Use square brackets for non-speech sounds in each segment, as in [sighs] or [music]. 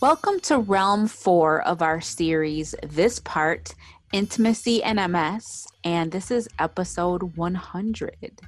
Welcome to Realm 4 of our series, This Part Intimacy and MS, and this is episode 100.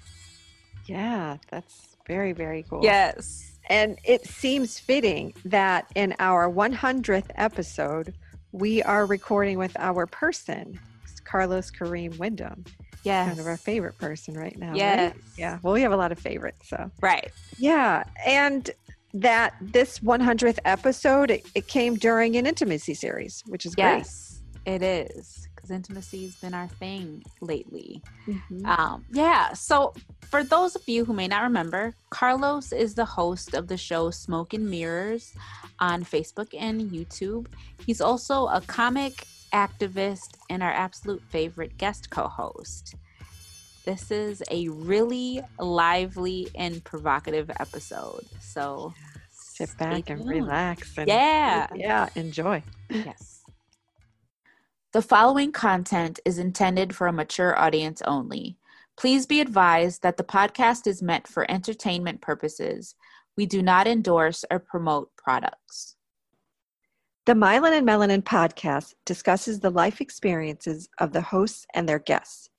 Yeah, that's very, very cool. Yes. And it seems fitting that in our 100th episode, we are recording with our person, Carlos Kareem Wyndham. Yes. Kind of our favorite person right now. Yes. Right? Yeah. Well, we have a lot of favorites. So, Right. yeah. And that this 100th episode, it, it came during an intimacy series, which is great. Yes, it is. Because intimacy has been our thing lately. Mhm. Um, yeah. So, for those of you who may not remember, Carlos is the host of the show Smoke and Mirrors on Facebook and YouTube. He's also a comic activist and our absolute favorite guest co host. This is a really lively and provocative episode. So, Sit back and tuned. relax. And, Yeah. Yeah. Enjoy. Yes. The following content is intended for a mature audience only. Please be advised that the podcast is meant for entertainment purposes. We do not endorse or promote products. The Myelin and Melanin podcast discusses the life experiences of the hosts and their guests.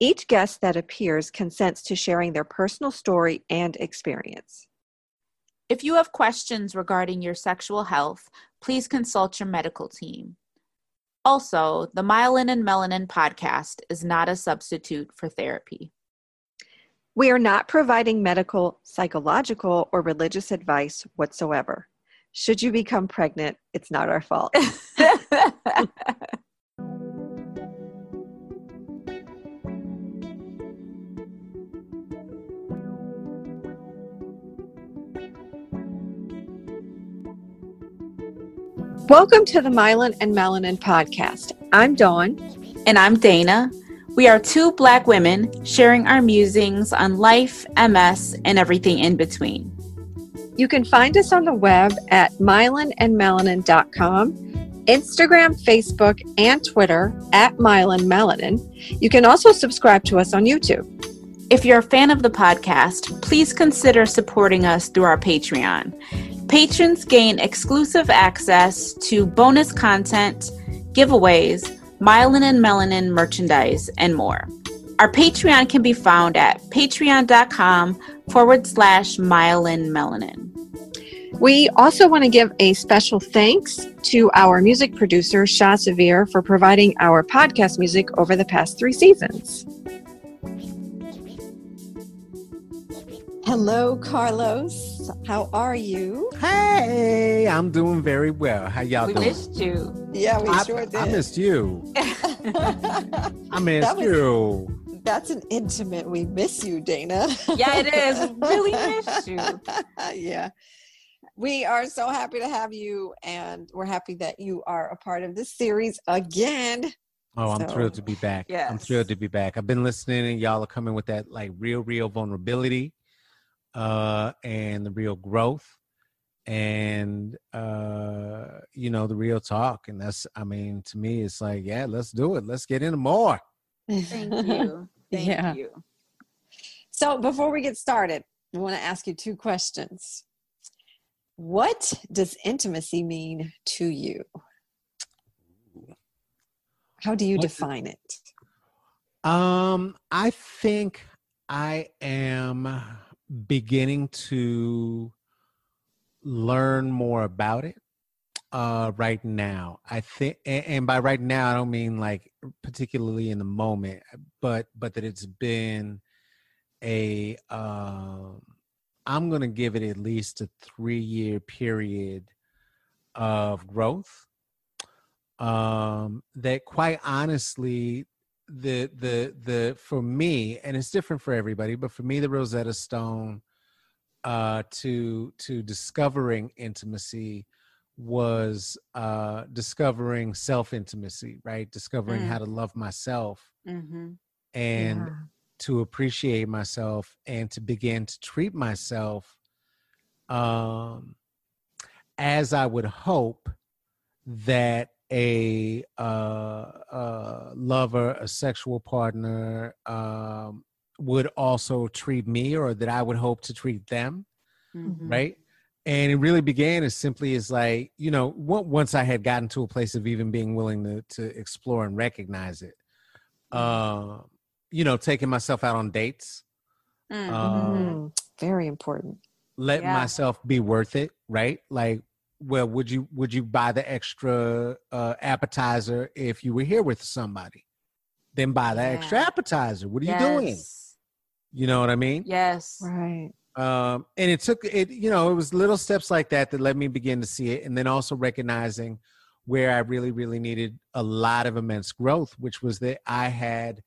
Each guest that appears consents to sharing their personal story and experience. If you have questions regarding your sexual health, please consult your medical team. Also, the Myelin and Melanin podcast is not a substitute for therapy. We are not providing medical, psychological, or religious advice whatsoever. Should you become pregnant, it's not our fault. [laughs] Welcome to the Myelin and Melanin podcast. I'm Dawn. And I'm Dana. We are two Black women sharing our musings on life, MS, and everything in between. You can find us on the web at myelinandmelanin.com, Instagram, Facebook, and Twitter at myelinmelanin. You can also subscribe to us on YouTube. If you're a fan of the podcast, please consider supporting us through our Patreon. Patrons gain exclusive access to bonus content, giveaways, Myelin and Melanin merchandise, and more. Our Patreon can be found at patreon.com forward slash myelin melanin. We also want to give a special thanks to our music producer, Shah Severe, for providing our podcast music over the past three seasons. Hello, Carlos. How are you? Hey, I'm doing very well. How y'all We doing? We missed you. Yeah, we I, sure did. I missed you. [laughs] I missed That was- you. That's an intimate. We miss you, Dana. Yeah, it is. Really miss you. [laughs] yeah. We are so happy to have you, and we're happy that you are a part of this series again. Oh, I'm So- thrilled to be back. I'm thrilled to be back. I've been listening, and y'all are coming with that like real, real vulnerability, uh, and the real growth, and uh, you know, the real talk. And that's, I mean, to me, it's like, yeah, let's do it. Let's get into more. Thank [laughs] you. Thank Yeah. you. So, before we get started, I want to ask you two questions. What does intimacy mean to you? How do you What does- define it? Um, I think I am beginning to learn more about it uh right now. I think and, and by right now I don't mean like particularly in the moment, but but that it's been a um I'm going to give it at least a 3 year period of growth um that quite honestly the the the for me and it's different for everybody but for me the rosetta stone uh to to discovering intimacy was uh discovering self intimacy right discovering Mm. how to love myself Mm-hmm. and Yeah. to appreciate myself and to begin to treat myself um as i would hope that a uh, uh, lover, a sexual partner, um, would also treat me, or that I would hope to treat them, Mm-hmm. right? and it really began as simply as like you know once i had gotten to a place of even being willing to, to explore and recognize it uh, you know taking myself out on dates mm-hmm. uh, very important let yeah. myself be worth it right like well would you would you buy the extra uh, appetizer if you were here with somebody? Then buy the yeah. extra appetizer. What are yes. you doing? You know what i mean? Yes. Right. Um, and it took it you know it was little steps like that that let me begin to see it and then also recognizing where i really really needed a lot of immense growth which was that i had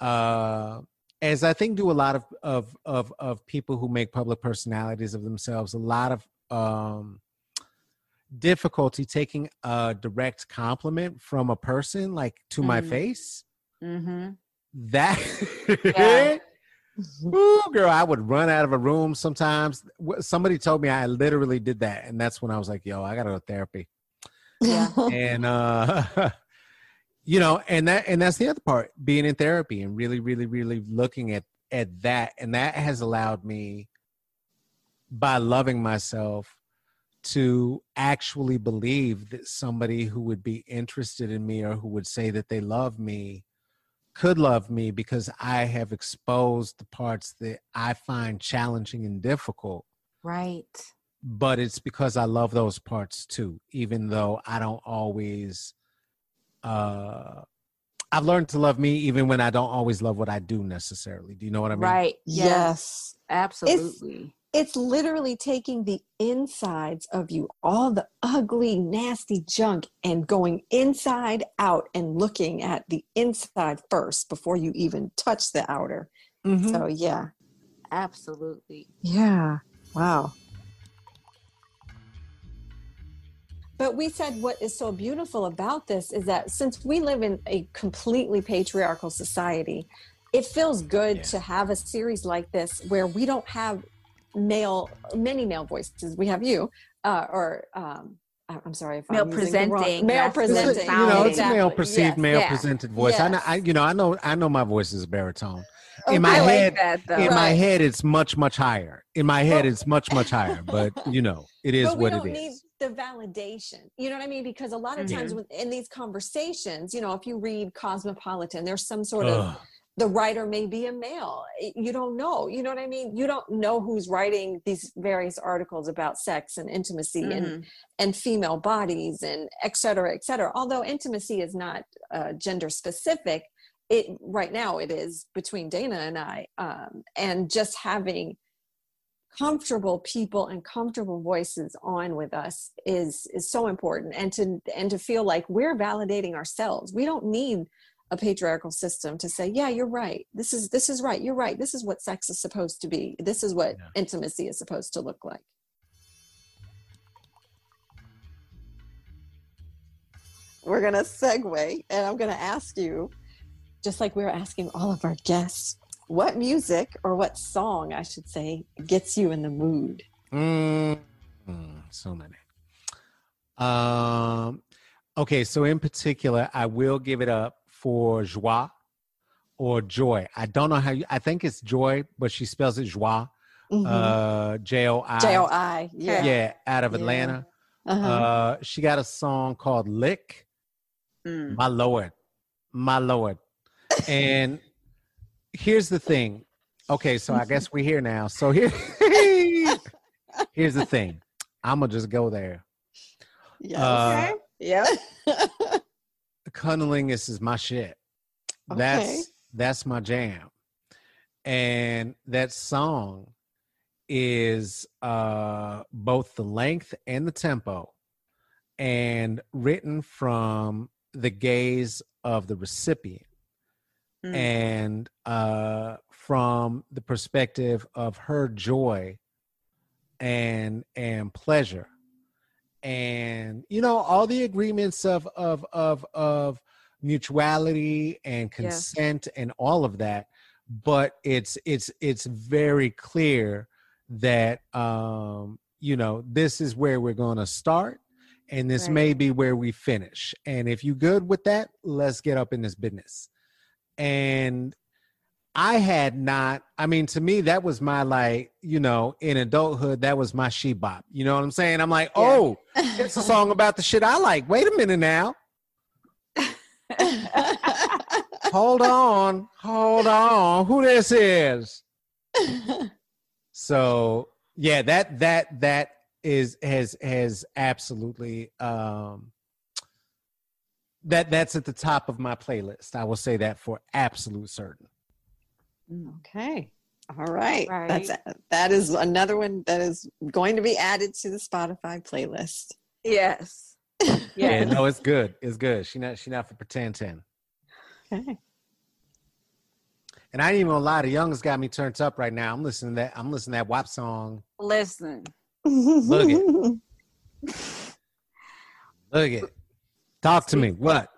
uh as i think do a lot of of of, of people who make public personalities of themselves a lot of um difficulty taking a direct compliment from a person like to mm. my face mm-hmm. that yeah. [laughs] Ooh, girl, I would run out of a room sometimes. Somebody told me I literally did that, and that's when I was like, "Yo, I gotta go to therapy." Yeah, [laughs] and uh, [laughs] you know, and that and that's the other part, being in therapy and really, really, really looking at at that, and that has allowed me, by loving myself, to actually believe that somebody who would be interested in me or who would say that they love me could love me because I have exposed the parts that I find challenging and difficult. Right. But it's because I love those parts too, even though I don't always uh I've learned to love me even when I don't always love what I do necessarily. Do you know what I mean? Right. Yes. yes. Absolutely it's literally taking the insides of you, all the ugly, nasty junk, and going inside out and looking at the inside first before you even touch the outer. Mm-hmm. So, yeah. Absolutely. Yeah. Wow. But we said what is so beautiful about this is that since we live in a completely patriarchal society, it feels good yeah. to have a series like this where we don't have male, many male voices. We have you, uh, or um, I'm sorry if male I'm presenting, male presenting. You know, it's exactly. a male perceived, yes. male yeah. presented voice. Yes. I know, I, you know, I know, I know my voice is baritone. Okay. In my head, that, in right. my head, it's much, much higher. In my head, it's much, much higher. But [laughs] you know, it is what it is the validation you know what i mean because a lot of times in these conversations you know if you read cosmopolitan there's some sort Ugh. of the writer may be a male you don't know you know what i mean? You don't know who's writing these various articles about sex and intimacy mm-hmm. and and female bodies and et cetera et cetera. Although intimacy is not uh, gender specific it right now it is between dana and i um, and just having comfortable people and comfortable voices on with us is is so important. And to and to feel like we're validating ourselves. We don't need a patriarchal system to say yeah you're right. This is this is right. You're right. This is what sex is supposed to be. This is what yeah. intimacy is supposed to look like. We're going to segue and i'm going to ask you just like we are asking all of our guests what music or what song i should say gets you in the mood? Mm, so many. Um okay so in particular i will give it up for Joi or joy. I don't know how you, I think it's joy, but she spells it Joi. Mm-hmm. Uh, J O I. J O I. Yeah. Yeah. Out of Atlanta. Yeah. Uh-huh. Uh, she got a song called Lick. Mm. My Lord. My Lord. and here's the thing. Okay, so I guess we're here now. So here, [laughs] here's the thing. I'm gonna just go there. Yeah. Uh, okay. Yeah. [laughs] cunnilingus is my shit. Okay. That's that's my jam. And that song is uh both the length and the tempo and written from the gaze of the recipient mm. and uh from the perspective of her joy and and pleasure and you know all the agreements of of of of mutuality and consent yeah. and all of that but it's it's it's very clear that um you know this is where we're going to start and this right. may be where we finish and if you good with that let's get up in this business and I had not. I mean, to me, that was my like, you know, in adulthood, that was my she bop. You know what I'm saying? I'm like, oh, it's a song about the shit I like. Wait a minute now. [laughs] hold on, hold on. Who this is? So yeah, that that that is has has absolutely um that that's at the top of my playlist. I will say that for absolute certain. Mm, okay. All right. Right. That's that is another one that is going to be added to the Spotify playlist. yes. [laughs] Yeah, Yeah. no, it's good. It's good. She not she not for pretend ten. Okay. And I ain't even gonna lie, the youngest got me turned up right now. I'm listening to that. I'm listening to that WAP song. Listen. Look it. [laughs] Look at. It. Talk to me. What?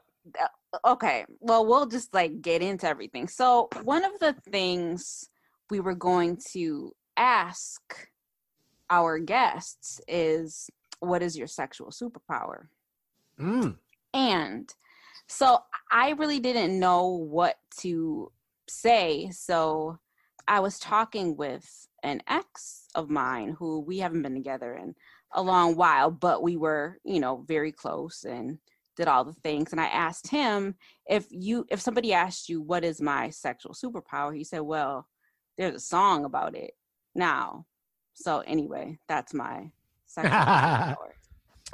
Okay well we'll just like get into everything so one of the things we were going to ask our guests is what is your sexual superpower Mm. and so i really didn't know what to say so i was talking with an ex of mine who we haven't been together in a long while but we were you know very close and did all the things and i asked him if you if somebody asked you what is my sexual superpower he said well there's a song about it now so anyway that's my sexual [laughs] superpower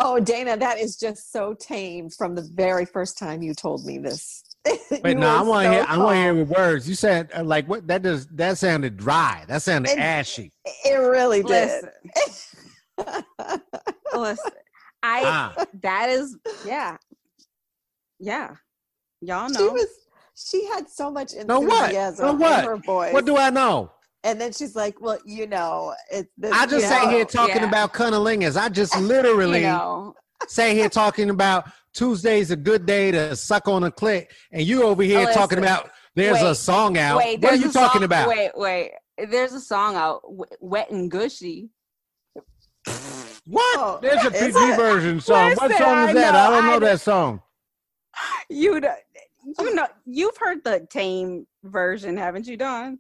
Oh, Dana, that is just so tame from the very first time you told me this. [laughs] Wait, no, I want to so hear. I want to hear calm. with words. You said uh, like what? That does. That sounded dry. That sounded It- ashy. It really did. listen [laughs] listen i Ah, that is yeah yeah y'all know she was she had so much No, what? enthusiasm No, what? in her voice. what do I know? and then she's like, Well, you know, it this, I just you sat know, here talking yeah. about cunnilingus. I just [laughs] literally you know sat here talking about Tuesday's a good day to suck on a clit, and you over here oh, Listen. talking about there's a song out. wait what are you talking song- about? wait wait there's a song out wet and gushy What? Oh, There's a PG it? version song. what song is I that? know, I don't know I that song. You know you [laughs] know you've heard the tame version haven't you don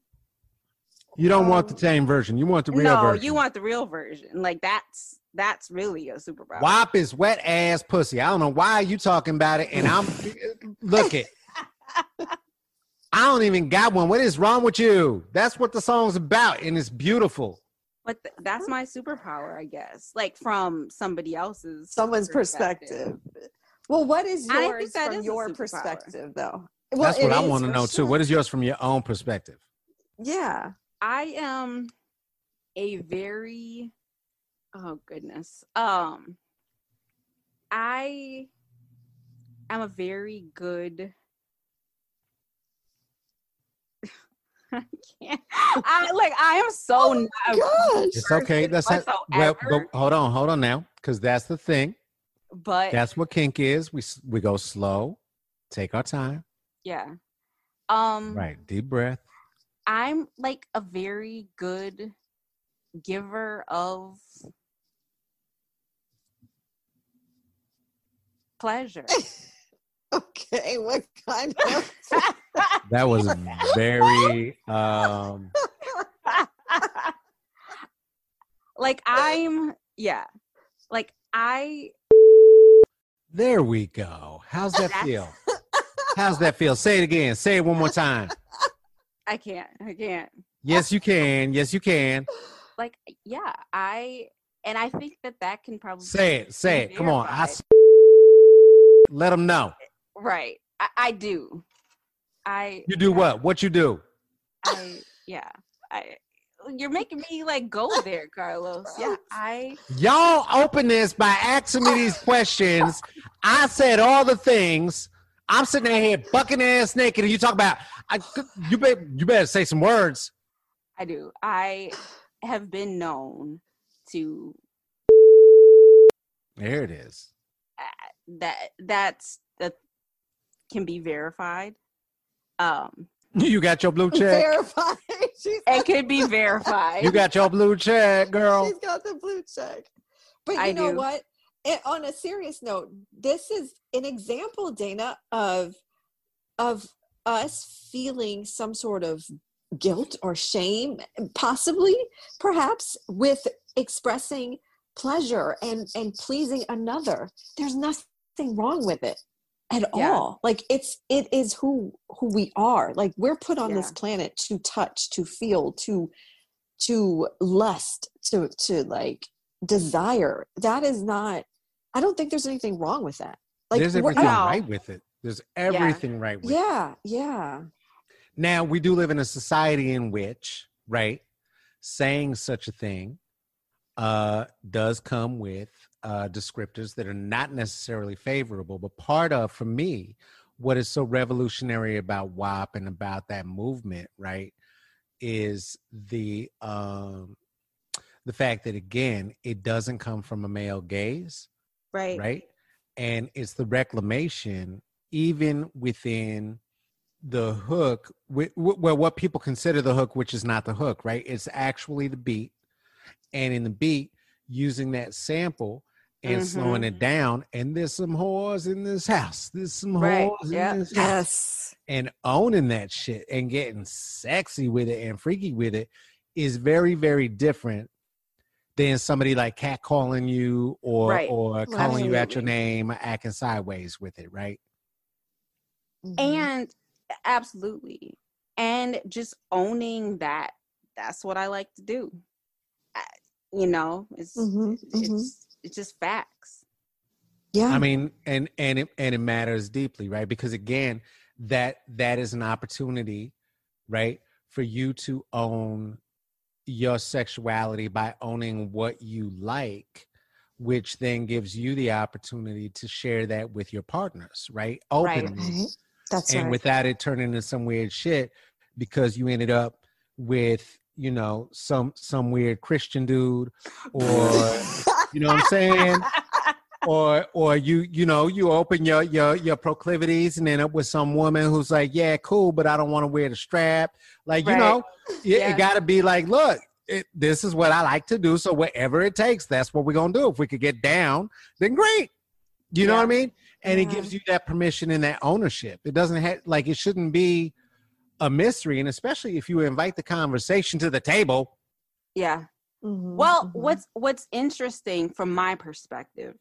You don't want the Um, tame version. You want the real no version. you want the real version like that's that's really a superpower WAP is wet ass pussy. I don't know why you talking about it, and I'm [laughs] look it. I don't even got one. What is wrong with you? That's what the song's about, and it's beautiful. but th- that's my superpower i guess like from somebody else's someone's perspective. Well, what is I think yours that from is your perspective, though? That's what I want to for know too. What is yours from your own perspective? Yeah. I am a very oh goodness. Um I am a very good [laughs] I can't. I like I am so Oh not Gosh. It's okay. That's how, well. whatsoever. Go, hold on, hold on now, because that's the thing. But That's what kink is. We we go slow, take our time. yeah. Um Right, deep breath. I'm like a very good giver of pleasure. [laughs] Okay. What kind of? [laughs] That was very. um like I'm yeah. Like I There we go. How's that feel? How's that feel? Say it again. Say it one more time. [laughs] I can't. I can't. Yes, you can. Yes, you can. Like yeah, I and I think that that can probably Say it. Say it. Come on. I let them know. right. I, I do. I You do what? What you do? I yeah. I you're making me like go [laughs] there, Carlos. Yeah, I Y'all open this by asking me these questions. I said all the things. I'm sitting there here bucking ass naked, and you talk about. I, you better you better say some words. I do. I have been known to There it is. that that's that can be verified. Um [laughs] You got your blue check. Verified. [laughs] She's it could be verified. You got your blue check, girl. She's got the blue check. But you I know do. what? And on a serious note, this is an example, Dana, of of us feeling some sort of guilt or shame, possibly, perhaps, with expressing pleasure and and pleasing another. There's nothing wrong with it at yeah. all. Like it's it is who who we are. Like we're put on yeah. this planet to touch, to feel, to to lust, to to like desire. That is not I don't think there's anything wrong with that. Like there's everything right with it. There's everything yeah. right with yeah, it. Yeah, yeah. Now we do live in a society in which, right, saying such a thing uh, does come with uh, descriptors that are not necessarily favorable. But part of, for me, what is so revolutionary about WAP and about that movement, right, is the um, the fact that again, it doesn't come from a male gaze, right, right, and it's the reclamation even within the hook well what people consider the hook which is not the hook right? It's actually the beat. And in the beat using that sample and mm-hmm. slowing it down and there's some whores in this house there's some right. whores in this house yes. and owning that shit and getting sexy with it and freaky with it is very very different than somebody like cat calling you or right. or calling Absolutely. you at your name acting sideways with it right mm-hmm. and absolutely and just owning that that's what i like to do I, you know it's mm-hmm, it's mm-hmm. It's just facts. Yeah. I mean and and it and it matters deeply right? Because again that that is an opportunity right for you to own your sexuality by owning what you like which then gives you the opportunity to share that with your partners right? Openly. Right. That's and right. without it turning into some weird shit because you ended up with you know some some weird Christian dude or [laughs] you know what I'm saying [laughs] or or you you know you open your your your proclivities and end up with some woman who's like yeah cool but I don't want to wear the strap like right. you know it, yeah. it got to be like look it, this is what I like to do so whatever it takes that's what we're gonna do if we could get down then great you know what I mean and it gives you that permission and that ownership. It doesn't have like it shouldn't be a mystery, and especially if you invite the conversation to the table. Yeah. Mm-hmm, well, mm-hmm. what's what's interesting from my perspective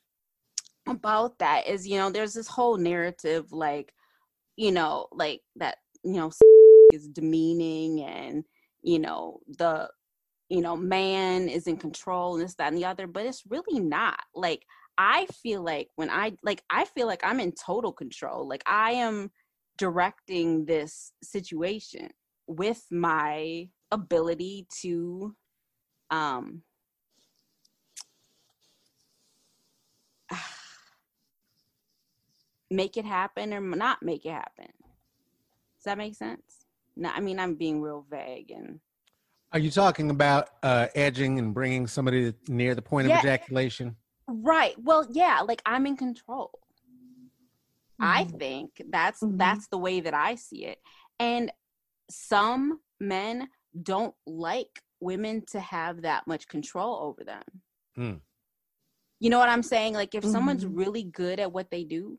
about that is, you know, there's this whole narrative, like, you know, like that, you know, [laughs] is demeaning, and you know the, you know, man is in control, and this, that, and the other, but it's really not. Like, I feel like when I like I feel like I'm in total control. Like I am directing this situation with my ability to um [sighs] make it happen or not make it happen. Does that make sense? No, I mean I'm being real vague and are you talking about uh, edging and bringing somebody near the point yeah. of ejaculation? Right. Well, yeah, like I'm in control. Mm-hmm. I think that's mm-hmm. that's the way that I see it. And some men don't like women to have that much control over them. Mm. You know what I'm saying? Like if mm-hmm. someone's really good at what they do,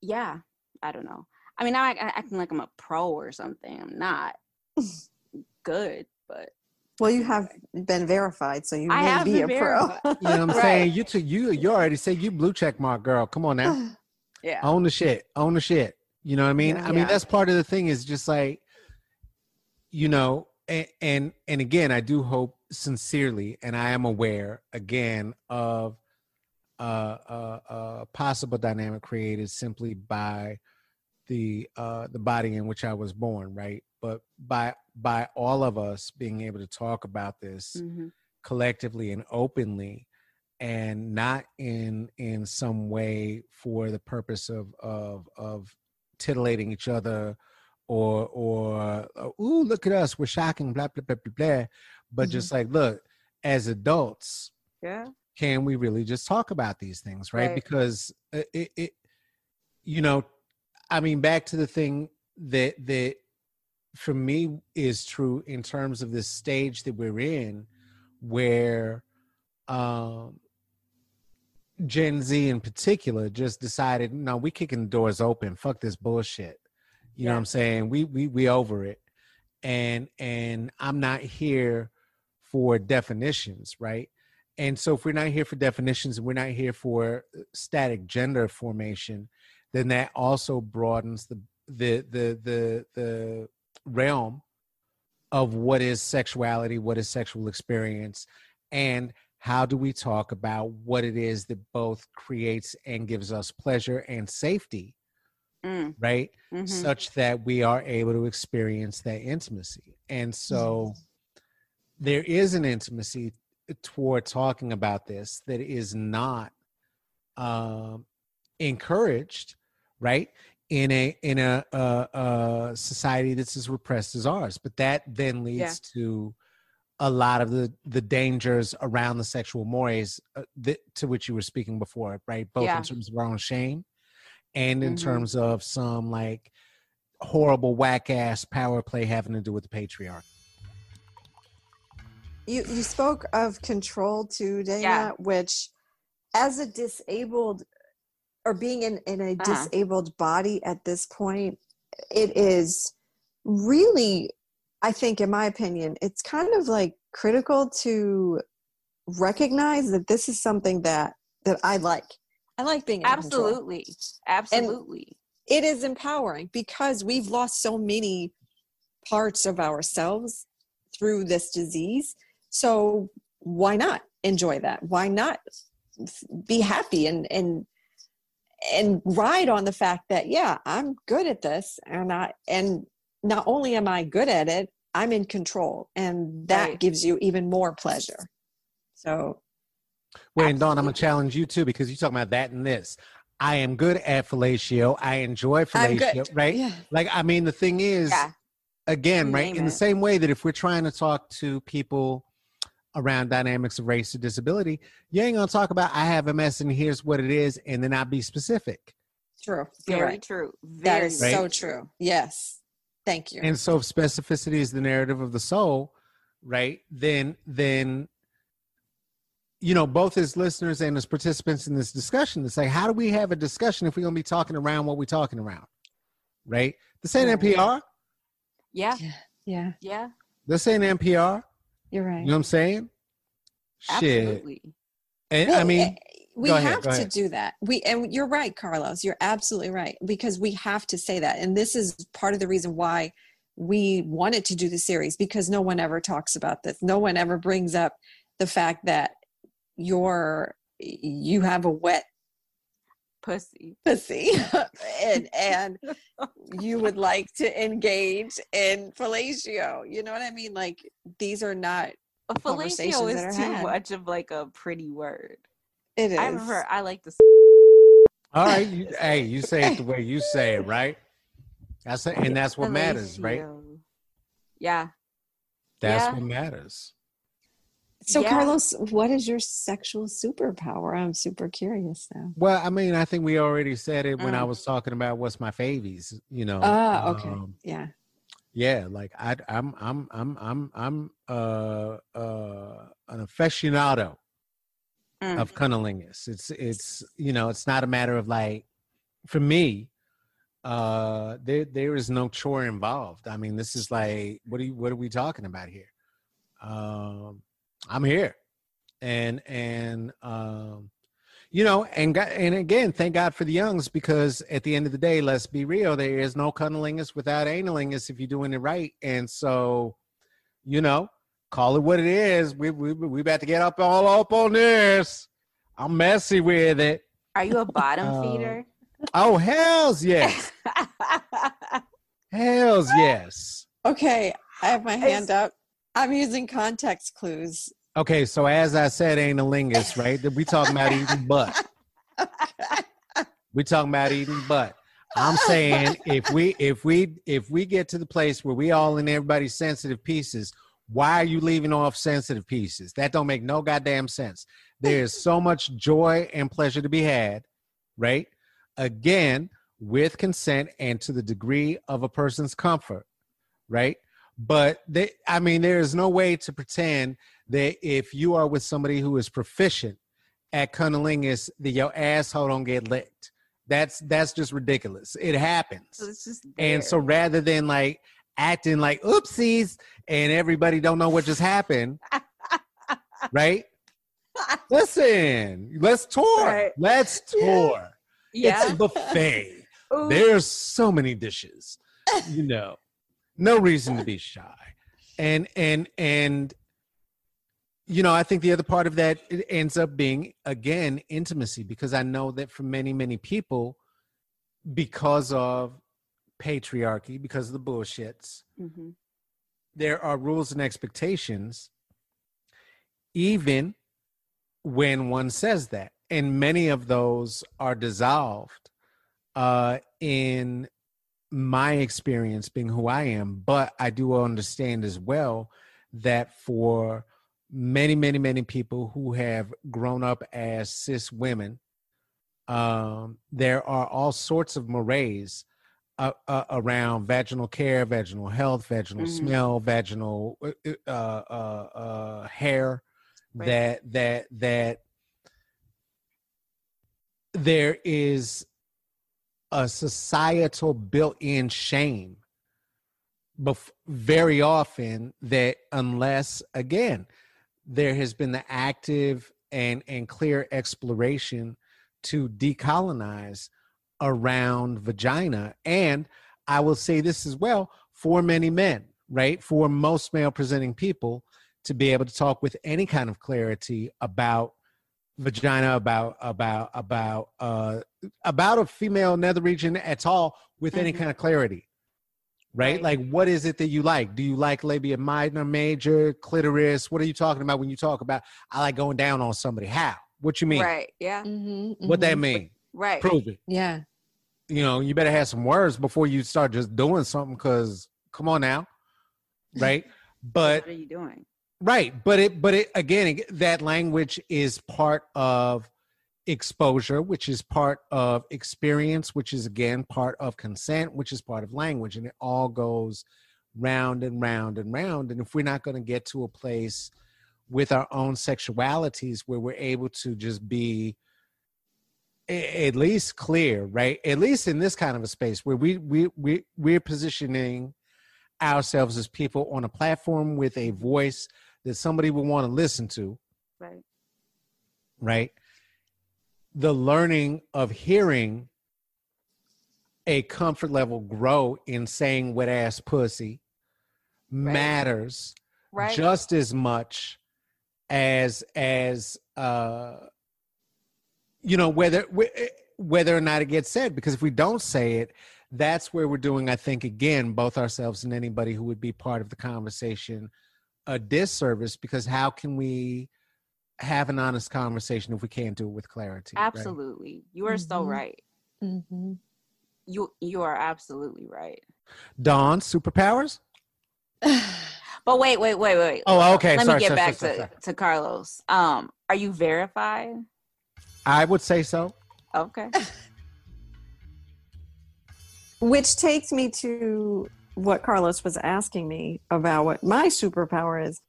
yeah, I don't know. I mean, I, I acting like I'm a pro or something. I'm not [laughs] good, but well, you have been verified, so you I may be a verified. pro. [laughs] you know what I'm right. saying? You took you you already said you blue check mark girl. Come on now. [sighs] yeah. Own the shit. Own the shit. You know what I mean? Yeah, I mean that's part of the thing is just like you know, and, and and again, I do hope sincerely, and I am aware again of a uh, uh, uh, possible dynamic created simply by the uh, the body in which I was born, right? But by by all of us being able to talk about this mm-hmm. collectively and openly, and not in in some way for the purpose of of of titillating each other or or uh, ooh look at us we're shocking blah blah blah blah blah but mm-hmm. just like look as adults yeah can we really just talk about these things right, right. because it, it you know I mean, back to the thing that that for me is true in terms of this stage that we're in, where um, Gen Z in particular just decided, no, we kicking the doors open. Fuck this bullshit. You yeah. know what I'm saying? We we we over it. and and i'm not here for definitions right and so if we're not here for definitions and we're not here for uh, static gender formation then that also broadens the the the the, the realm of what is sexuality what is sexual experience and how do we talk about what it is that both creates and gives us pleasure and safety Mm, right mhm. such that we are able to experience that intimacy and so there is an intimacy toward talking about this that is not um encouraged right in a in a, uh uh society that's as repressed as ours but that then leads Yeah. to a lot of the the dangers around the sexual mores uh, that, to which you were speaking before right both Yeah. in terms of our own shame and in Mhm. terms of some like horrible whack ass power play having to do with the patriarch You you spoke of control too, Dana, Yeah. which as a disabled or being in, in a Uh-huh. disabled body at this point, it is really, I think, in my opinion, it's kind of like critical to recognize that this is something that that I like. I like being absolutely absolutely it is empowering because we've lost so many parts of ourselves through this disease. So why not enjoy that? Why not be happy and and and ride on the fact that yeah, I'm good at this and I and not only am I good at it, I'm in control and that Right. gives you even more pleasure. So Wait, and Dawn, I'm gonna challenge you too because you're talking about that and this. I am good at fellatio. I enjoy I'm fellatio, right? Yeah. Like, I mean, the thing is, yeah again, You right? name In the same way that if we're trying to talk to people around dynamics of race or disability, you ain't gonna talk about I have MS and here's what it is, and then not be specific. True. You're very right. true That very is Right. so true. Yes. Thank you. And so if specificity is the narrative of the soul, right? Then then you know, both as listeners and as participants in this discussion, to say, how do we have a discussion if we're gonna be talking around what we're talking around? Right? This ain't Right. NPR. yeah yeah. Yeah. yeah This ain't NPR. You're right. You know what I'm saying? Shit. absolutely And Well, I mean, eh, we go ahead, have to ahead. do that. We and you're right, Carlos. You're absolutely right because we have to say that, and this is part of the reason why we wanted to do the series because no one ever talks about this. No one ever brings up the fact that you're you have a wet pussy pussy [laughs] and and [laughs] you would like to engage in fellatio. You know what I mean? Like these are not. a fellatio is too had. much of like a pretty word It is. i prefer i like the all right, you, [laughs] hey, you say it the way you say it, right? That's it, and that's what matters, right? yeah That's Yeah. what matters. So, Yeah. Carlos, what is your sexual superpower? I'm super curious now. Well, I mean, I think we already said it when I Mm. was talking about what's my favies. You know. Ah, okay. um, Yeah. yeah, like I, I'm, I'm, I'm, I'm, I'm uh, uh, an aficionado Mm. of cunnilingus. It's, it's, you know, it's not a matter of like, for me, uh, there, there is no chore involved. I mean, this is like, what are you, what are we talking about here? Um, I'm here, and and um, you know, and and again, thank God for the youngs because at the end of the day, let's be real, there is no cunnilingus without anilingus if you're doing it right, and so, you know, call it what it is. We we we about to get up all up on this. I'm messy with it. are you a bottom Uh, [laughs] feeder Oh hell's yes, [laughs] hell's yes. Okay. I have my hand Is- up. I'm using context clues. Okay, so as I said, anilingus, right? We talking about eating [laughs] butt. We talking about eating butt. I'm saying if we if we if we get to the place where we all in everybody's sensitive pieces, why are you leaving off sensitive pieces? That don't make no goddamn sense. There is so much joy and pleasure to be had, right? Again, with consent and to the degree of a person's comfort, right? But they, I mean, there is no way to pretend that if you are with somebody who is proficient at cunnilingus, that your asshole don't get licked. That's that's just ridiculous. It happens. so it's just And so rather than like acting like oopsies and everybody don't know what just happened. [laughs] right? Listen, let's tour. Right. Let's [laughs] tour. Yeah. It's a buffet. [laughs] Ooh. There's so many dishes. You know. No reason to be shy. And and and you know, I think the other part of that it ends up being again intimacy because I know that for many many people because of patriarchy, because of the bullshits, Mhm. there are rules and expectations even when one says that and many of those are dissolved uh in my experience being who i am but i do understand as well that for many many many people who have grown up as cis women um there are all sorts of mores uh, uh, around vaginal care, vaginal health, vaginal Mhm. smell, vaginal uh, uh, uh, uh, hair. Right. That that that there is a societal built-in shame, bef- very often that unless again there has been the active and and clear exploration to decolonize around vagina. And I will say this as well for many men, right? For most male presenting people to be able to talk with any kind of clarity about vagina, about about about uh about a female nether region at all with any Mhm. kind of clarity. Right? Right. Like what is it that you like? Do you like labia minor, major, clitoris? What are you talking about when you talk about I like going down on somebody? How? What you mean? Right. Yeah. Mm-hmm, What that mean? Right. Prove it Yeah. you know, you better have some words before you start just doing something. Because come on now, right? [laughs] But what are you doing? Right, but it, but it again, that language is part of exposure, which is part of experience, which is again part of consent, which is part of language, and it all goes round and round and round. And if we're not going to get to a place with our own sexualities where we're able to just be a- at least clear, right? At least in this kind of a space where we we we we're positioning ourselves as people on a platform with a voice that somebody will want to listen to, Right. right? The learning of hearing a comfort level grow in saying wet ass pussy matters Right. just as much as as uh you know whether whether or not it gets said because if we don't say it that's where we're doing i think again both ourselves and anybody who would be part of the conversation a disservice because how can we have an honest conversation if we can't do it with clarity right? Absolutely. You are so Mhm. right. Mm-hmm. You you are absolutely right. dawn superpowers [sighs] But wait, wait, wait, wait. oh okay Let sorry, me get sorry, back sorry, to, sorry. to Carlos. Um, are you verified? i would say so Okay. [laughs] Which takes me to what Carlos was asking me about what my superpower is.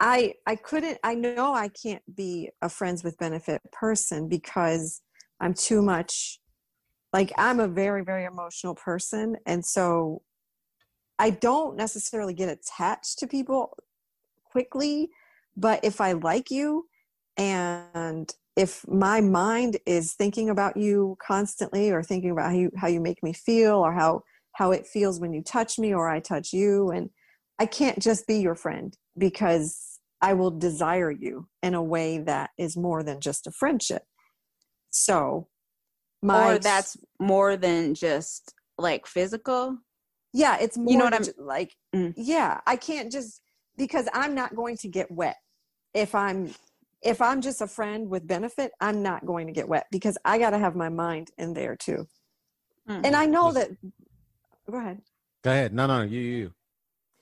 I I couldn't I know I can't be a friends with benefit person because I'm too much like I'm a very very emotional person and so I don't necessarily get attached to people quickly but if I like you and if my mind is thinking about you constantly or thinking about how you how you make me feel or how how it feels when you touch me or I touch you and I can't just be your friend because I will desire you in a way that is more than just a friendship. So my or that's more than just like physical. yeah, it's more You know what I'm- ju- like Mm. yeah, I can't just because I'm not going to get wet. If I'm if I'm just a friend with benefit, I'm not going to get wet because I got to have my mind in there too. Mm. And I know that go ahead. go ahead no no no you you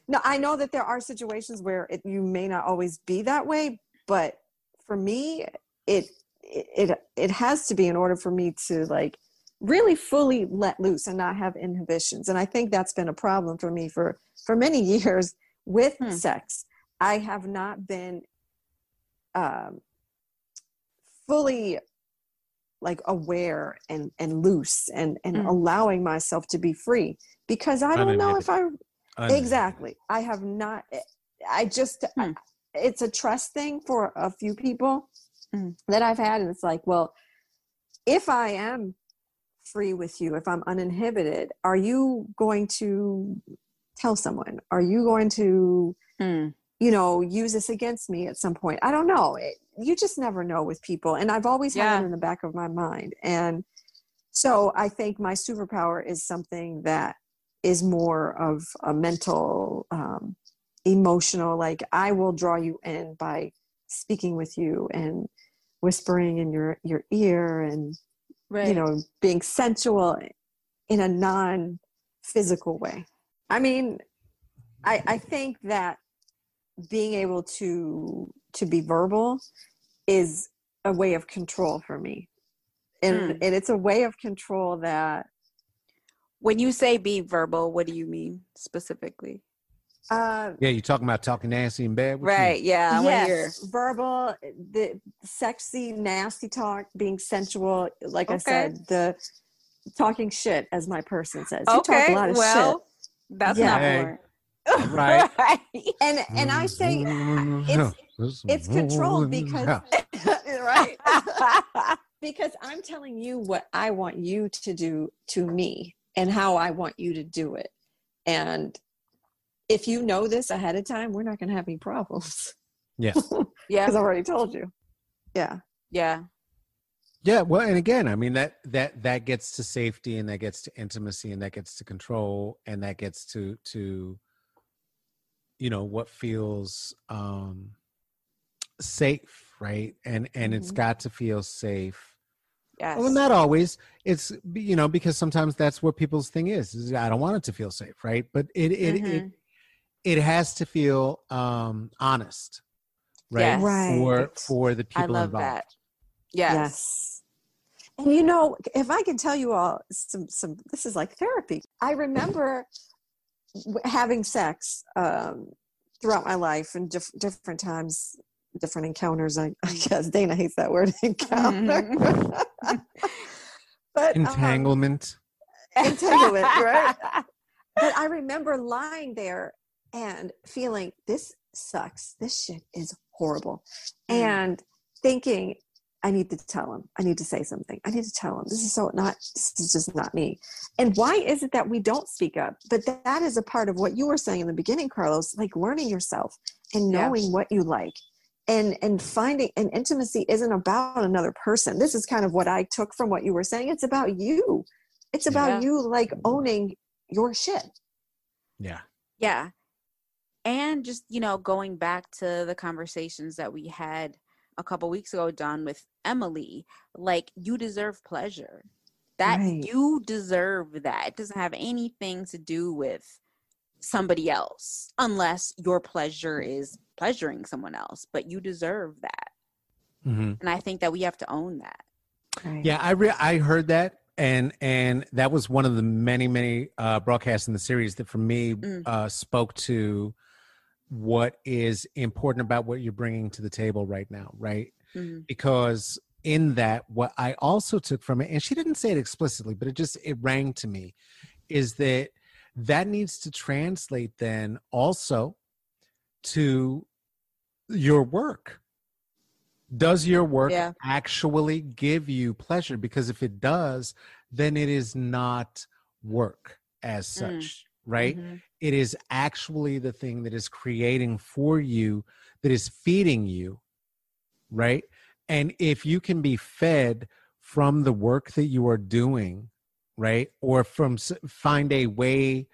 No, I know that there are situations where it, you may not always be that way, but for me, it it it has to be in order for me to like really fully let loose and not have inhibitions. And I think that's been a problem for me for for many [laughs] years with Hmm. sex. I have not been um, fully like aware and and loose and and. Mm. allowing myself to be free because I don't know if I exactly. I have not. I just. Hmm. It's a trust thing for a few people Mm. that I've had, and it's like, well, if I am free with you, if I'm uninhibited, are you going to tell someone? Are you going to, Mm. You know, use this against me at some point? I don't know. It, you just never know with people, and I've always had Yeah. it in the back of my mind, and so I think my superpower is something that is more of a mental, um, emotional. Like I will draw you in by speaking with you and whispering in your your ear and Right. you know being sensual in a non physical way i mean i i think that being able to to be verbal is a way of control for me and, Hmm. and it's a way of control that when you say be verbal, what do you mean specifically? uh Yeah, you're talking about talking nasty in bed? What you- Right. Yeah. I wanna hear. yes verbal the sexy nasty talk being sensual like i said the talking shit as my person says you talk a Okay. lot of shit Well, that's Yeah. not Hey. More. [laughs] Right. and and I say it's it's controlled because [laughs] right [laughs] because I'm telling you what I want you to do to me and how I want you to do it. And if you know this ahead of time, we're not going to have any problems Yeah. yeah. because I've already told you. Yeah. Yeah. Yeah, well, and again, I mean that that that gets to safety and that gets to intimacy and that gets to control and that gets to to you know what feels um safe, right? And and it's Mhm. got to feel safe. Yes. Well, not always. It's you know because sometimes that's what people's thing is. is I don't want it to feel safe, right? But it it it Mhm. it has to feel um honest, right? Yes. Right. For for the I people love involved. that. Yes. Yes. And you know, if I can tell you all some some this is like therapy. I [laughs] remember w- having sex um, throughout my life and diff- different times, different encounters. I, I guess Dana hates that word [laughs] encounter. [laughs] but um, Entanglement. entanglement, [laughs] right? but I remember lying there and feeling this sucks. This shit is horrible. Mm. And thinking, I need to tell him. I need to say something. I need to tell him. This is so not, this is just not me. And why is it that we don't speak up? But that is a part of what you were saying in the beginning, Carlos, like learning yourself and Yeah. knowing what you like. And, and finding and intimacy isn't about another person. This is kind of what I took from what you were saying. It's about you. It's about Yeah. you like owning your shit. Yeah. Yeah. And just, you know, going back to the conversations that we had a couple weeks ago, done with Emily, like you deserve pleasure. That Right. you deserve that. It doesn't have anything to do with somebody else unless your pleasure is pleasuring someone else, but you deserve that. hmm And I think that we have to own that. Right. Yeah, I re- I heard that, and and that was one of the many many uh, broadcasts in the series that for me Mm. uh, spoke to what is important about what you're bringing to the table right now, right? Mhm. Because in that, what I also took from it, and she didn't say it explicitly, but it just it rang to me, is that that needs to translate then also to your work does your work Yeah. actually give you pleasure because if it does then it is not work as Mm. such right Mhm. It is actually the thing that is creating for you that is feeding you right and if you can be fed from the work that you are doing right or from find a way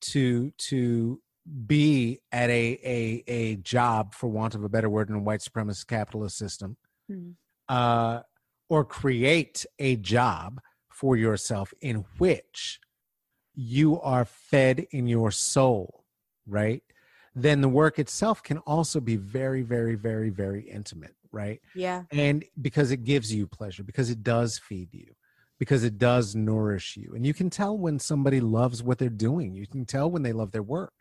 to to be at a a a job for want of a better word in a white supremacist capitalist system Mhm. uh or create a job for yourself in which you are fed in your soul right? Then the work itself can also be very very very very intimate right? Yeah. and because it gives you pleasure because it does feed you because it does nourish you. And you can tell when somebody loves what they're doing. You can tell when they love their work.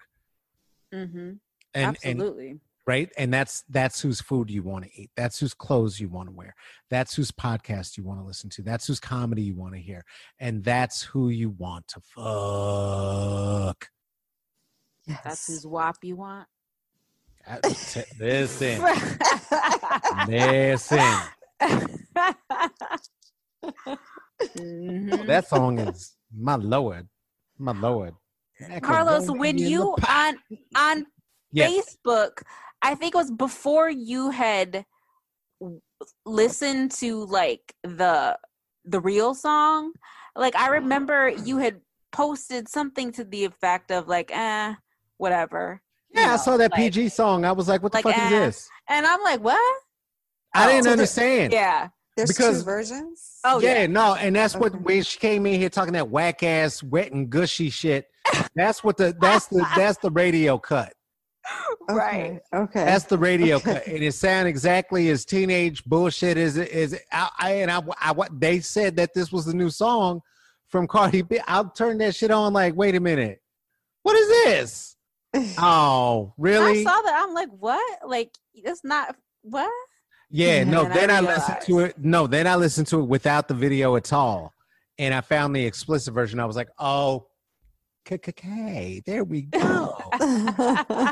Hmm and and Absolutely. Right and that's that's whose food you want to eat that's whose clothes you want to wear that's whose podcast you want to listen to that's whose comedy you want to hear and that's who you want to fuck That's whose WAP you want. I- t- Listen, listen. Mhm. That song is my lord, my lord. Carlos, when you on on Yes. Facebook, I think it was before you had listened to like the the real song. Like I remember you had posted something to the effect of like, eh, whatever. you Yeah, I saw that like- PG song. I was like, what the like, fuck is eh. this? And I'm like, what? I Oh. didn't So the- understand. Yeah. There's Because- two versions. Oh yeah, yeah. no, and that's what when she came in here talking that whack ass, wet and gushy shit. That's what the that's the that's the radio cut. [laughs] Right. Okay. Okay. That's the radio Okay. cut, and it sounded exactly as teenage bullshit as it is. I, I and I, I what they said that this was the new song from Cardi B. I'll turn that shit on. Like, wait a minute, what is this? [laughs] Oh, really? I saw that. I'm like, what? Like, it's not what? Yeah, no. And I Then I, listened to it. No, then I listened to it without the video at all, and I found the explicit version. I was like, oh, okay, there we go. [laughs]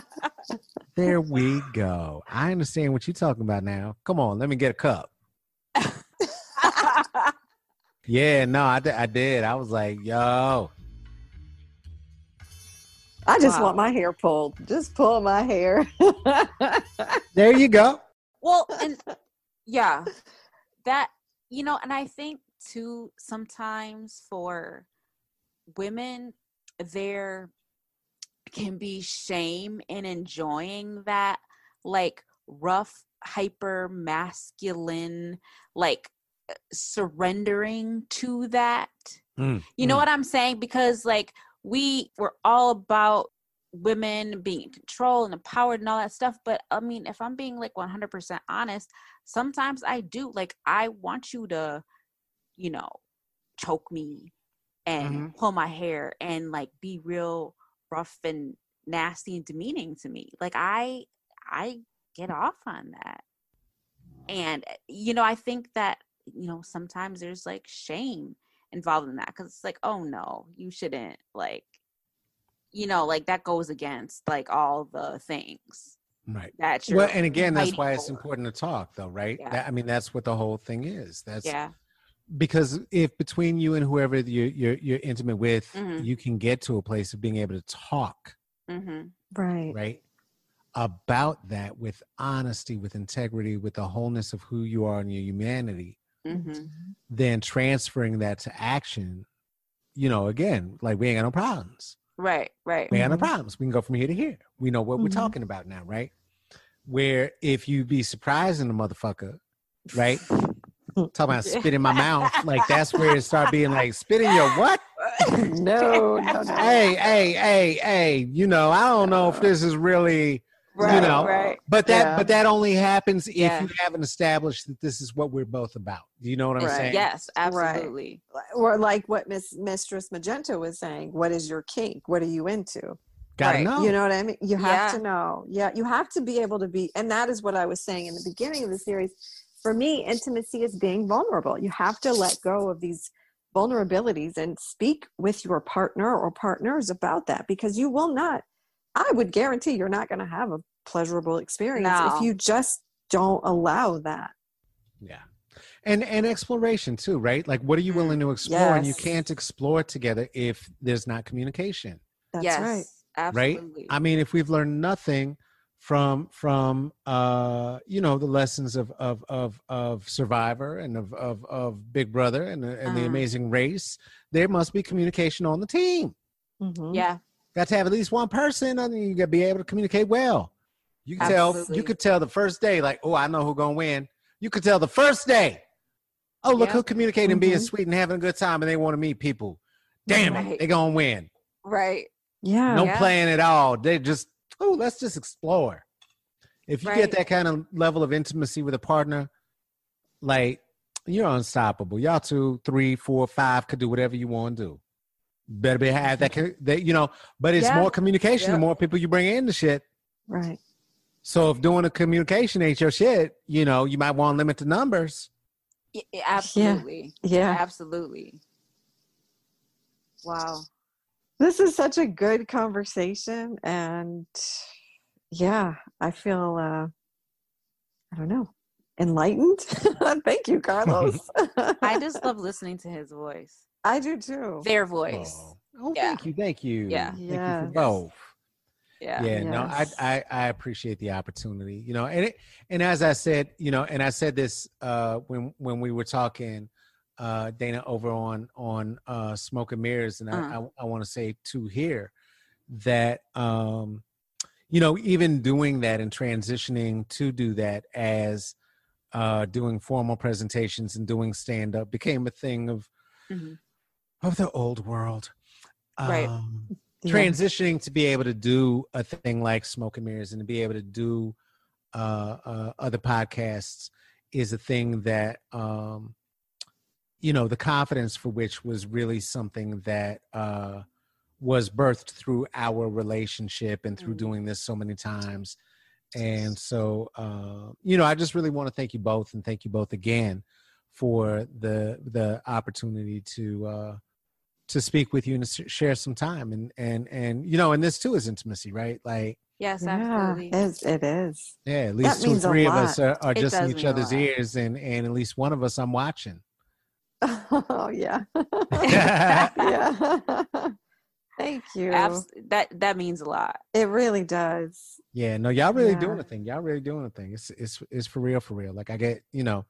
There we go. I understand what you're talking about now. Come on, let me get a cup. Yeah, no, I, I did. I was like, yo, I just Wow. want my hair pulled. Just pull my hair. [laughs] there you go. well, and yeah, that you know, and I think too sometimes for women, there can be shame in enjoying that like rough, hyper masculine, like surrendering to that. Mm, You know mm. what I'm saying? Because like we were all about women being in control and empowered and all that stuff. But I mean, if I'm being like 100% honest, sometimes I do. Like, I want you to, you know, choke me and Mhm. pull my hair and like be real rough and nasty and demeaning to me. Like, I, I get off on that. And, eh, you know, I think that, you know, sometimes there's like shame involved in that because it's like oh no you shouldn't like you know like that goes against like all the things Right. That's Well, and again, that's why it's important to talk, though, right? Yeah. That, I mean, that's what the whole thing is. That's yeah because if between you and whoever you're you're, you're intimate with, Mhm. you can get to a place of being able to talk, hmm right. right, about that with honesty, with integrity, with the wholeness of who you are and your humanity, hmm then transferring that to action. You know, again, like we ain't got no problems. right right We ain't got no problems. We can go from here to here. We know what we're Mhm. talking about now, right? Where if you be surprising the motherfucker, right? Talking about [laughs] spit in my mouth, like that's where it start being like spit in your what? [laughs] no, no, no. Hey, hey, hey, hey, you know, I don't know if this is really right you know, right but that Yeah. but that only happens if Yeah. you haven't established that this is what we're both about. Do you know what I'm Right. saying? yes Right. absolutely Or like what Miss Mistress Magenta was saying. What is your kink? What are you into? Gotta Right. know. You know what I mean? You have Yeah. to know. Yeah, you have to be able to be, and that is what I was saying in the beginning of the series. For me, intimacy is being vulnerable. You have to let go of these vulnerabilities and speak with your partner or partners about that because you will not, I would guarantee you're not going to have a pleasurable experience No. if you just don't allow that. Yeah. And and exploration too, right? Like what are you willing mm-hmm. to explore? And you can't explore together if there's not communication. That's yes right. absolutely I mean, if we've learned nothing from from uh you know the lessons of of of of survivor and of of of big brother and the, and the Uh-huh. amazing race there must be communication on the team Mhm. yeah got to have at least one person and you got to be able to communicate well you can tell you could tell the first day like oh i know who's gonna win you could tell the first day oh look Yeah. who communicating and being sweet and having a good time and they want to meet people damn it they gonna win right Yeah. no Yeah. plan at all. They just, oh, let's just explore. If you Right. get that kind of level of intimacy with a partner, like you're unstoppable. Y'all two, three, four, five could do whatever you want to do. Better be have that, mm-hmm. co- that you know. But it's Yeah. more communication. The more people you bring in the shit. Right. So if doing a communication ain't your shit, you know, you might want to limit the numbers. Y- y- absolutely Yeah. absolutely wow This is such a good conversation. And yeah, I feel, uh, I don't know, enlightened. [laughs] Thank you, Carlos. [laughs] I just love [laughs] listening to his voice. I do too. Their voice. Oh, oh Yeah. thank you, thank you. Yeah. Thank you for both. Yeah. yeah no I, I i appreciate the opportunity you know and it and as i said you know and i said this uh when when we were talking uh dana over on on uh smoke and mirrors and Uh-huh. i i, I want to say to here that um you know even doing that and transitioning to do that as uh doing formal presentations and doing stand up became a thing of Mhm. of the old world Right. um Yeah. transitioning to be able to do a thing like smoke and mirrors and to be able to do uh, uh other podcasts is a thing that um you know the confidence for which was really something that uh was birthed through our relationship and through Mm. doing this so many times and so uh you know i just really want to thank you both and thank you both again for the the opportunity to uh to speak with you and to share some time and and and you know and this too is intimacy right like Yes, Yeah, absolutely. it's, it is. yeah at least two or means a three of us are, are just in each other's ears and and at least one of us i'm watching Oh, yeah. [laughs] yeah yeah. [laughs] Thank you. Abs- that that means a lot. It really does. Yeah, no y'all really Yeah. doing a thing y'all really doing a thing it's it's it's for real for real like i get you know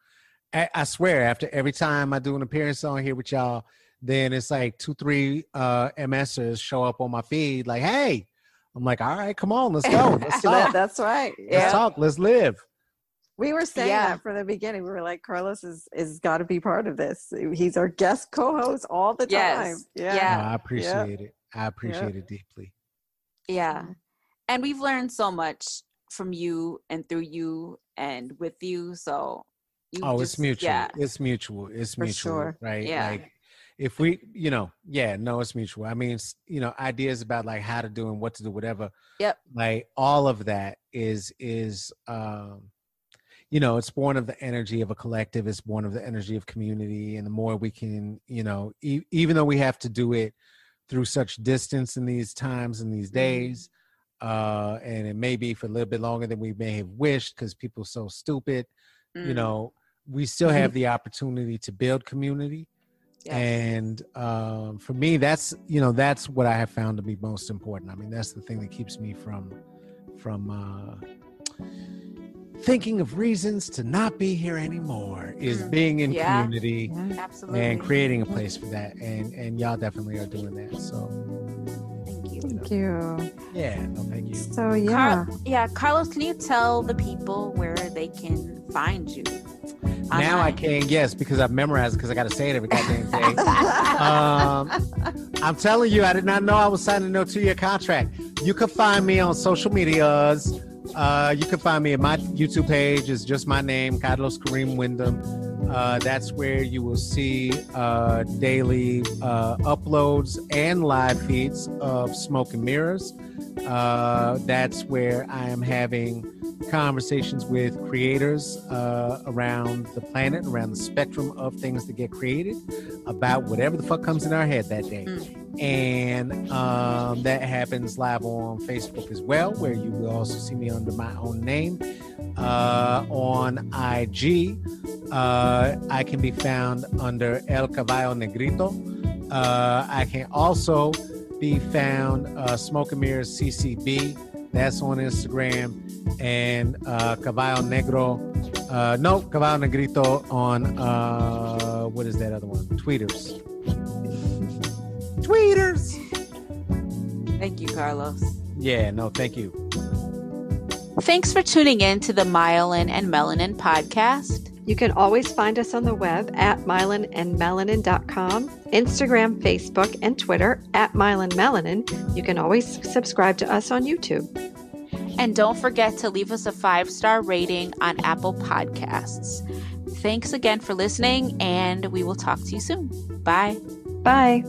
I, I swear after every time i do an appearance on here with y'all then it's like two three uh msers show up on my feed like hey i'm like all right come on let's go [laughs] let's That- talk that's right. let's Yeah. talk let's live We were saying Yeah. that from the beginning. We were like, Carlos is is got to be part of this. He's our guest co-host all the time. Yes. Yeah. Yeah. No, I appreciate it. I appreciate it deeply. Yeah. And we've learned so much from you and through you and with you. So you Oh, it's mutual. Yeah. It's mutual. It's For mutual, sure. right? Yeah. Like if we, you know, yeah, no, it's mutual. I mean, it's, you know, ideas about like how to do and what to do, whatever. Yep. Like all of that is is um you know, it's born of the energy of a collective. It's born of the energy of community. And the more we can, you know, e- even though we have to do it through such distance in these times and these days, uh, and it may be for a little bit longer than we may have wished because people are so stupid. you Mm, know we still have the opportunity to build community yes. and um, for me that's you know that's what i have found to be most important i mean that's the thing that keeps me from from uh, thinking of reasons to not be here anymore is Mm. being in Yeah. community Yeah. absolutely. and creating a place for that and and y'all definitely are doing that so Thank you. Thank you. yeah no thank you So yeah. Car- yeah, Carlos, can you tell the people where they can find you? now i online? can yes because i've memorized because i gotta say it every goddamn day [laughs] um, I'm telling you, I did not know I was signing no two year contract. You can find me on social medias. Uh, you can find me at my YouTube page. It's just my name, Carlos Kareem Wyndham. Uh, that's where you will see uh, daily uh, uploads and live feeds of Smoke and Mirrors. Uh, that's where I am having conversations with creators uh, around the planet, around the spectrum of things that get created, about whatever the fuck comes in our head that day. And um, that happens live on Facebook as well, where you will also see me under my own name. Uh, on IG, uh, I can be found under El Caballo Negrito. Uh, I can also be found uh, Smoke and Mirrors CCB. That's on Instagram. And uh, Caballo Negro. Uh, no, Caballo Negrito on, uh, what is that other one? Tweeters. Tweeters. Thank you, Carlos. Yeah, no, thank you. Thanks for tuning in to the Myelin and Melanin podcast. You can always find us on the web at myelinandmelanin.com, Instagram, Facebook, and Twitter at myelinmelanin. You can always subscribe to us on YouTube. And don't forget to leave us a five star rating on Apple Podcasts. Thanks again for listening, and we will talk to you soon. Bye. Bye.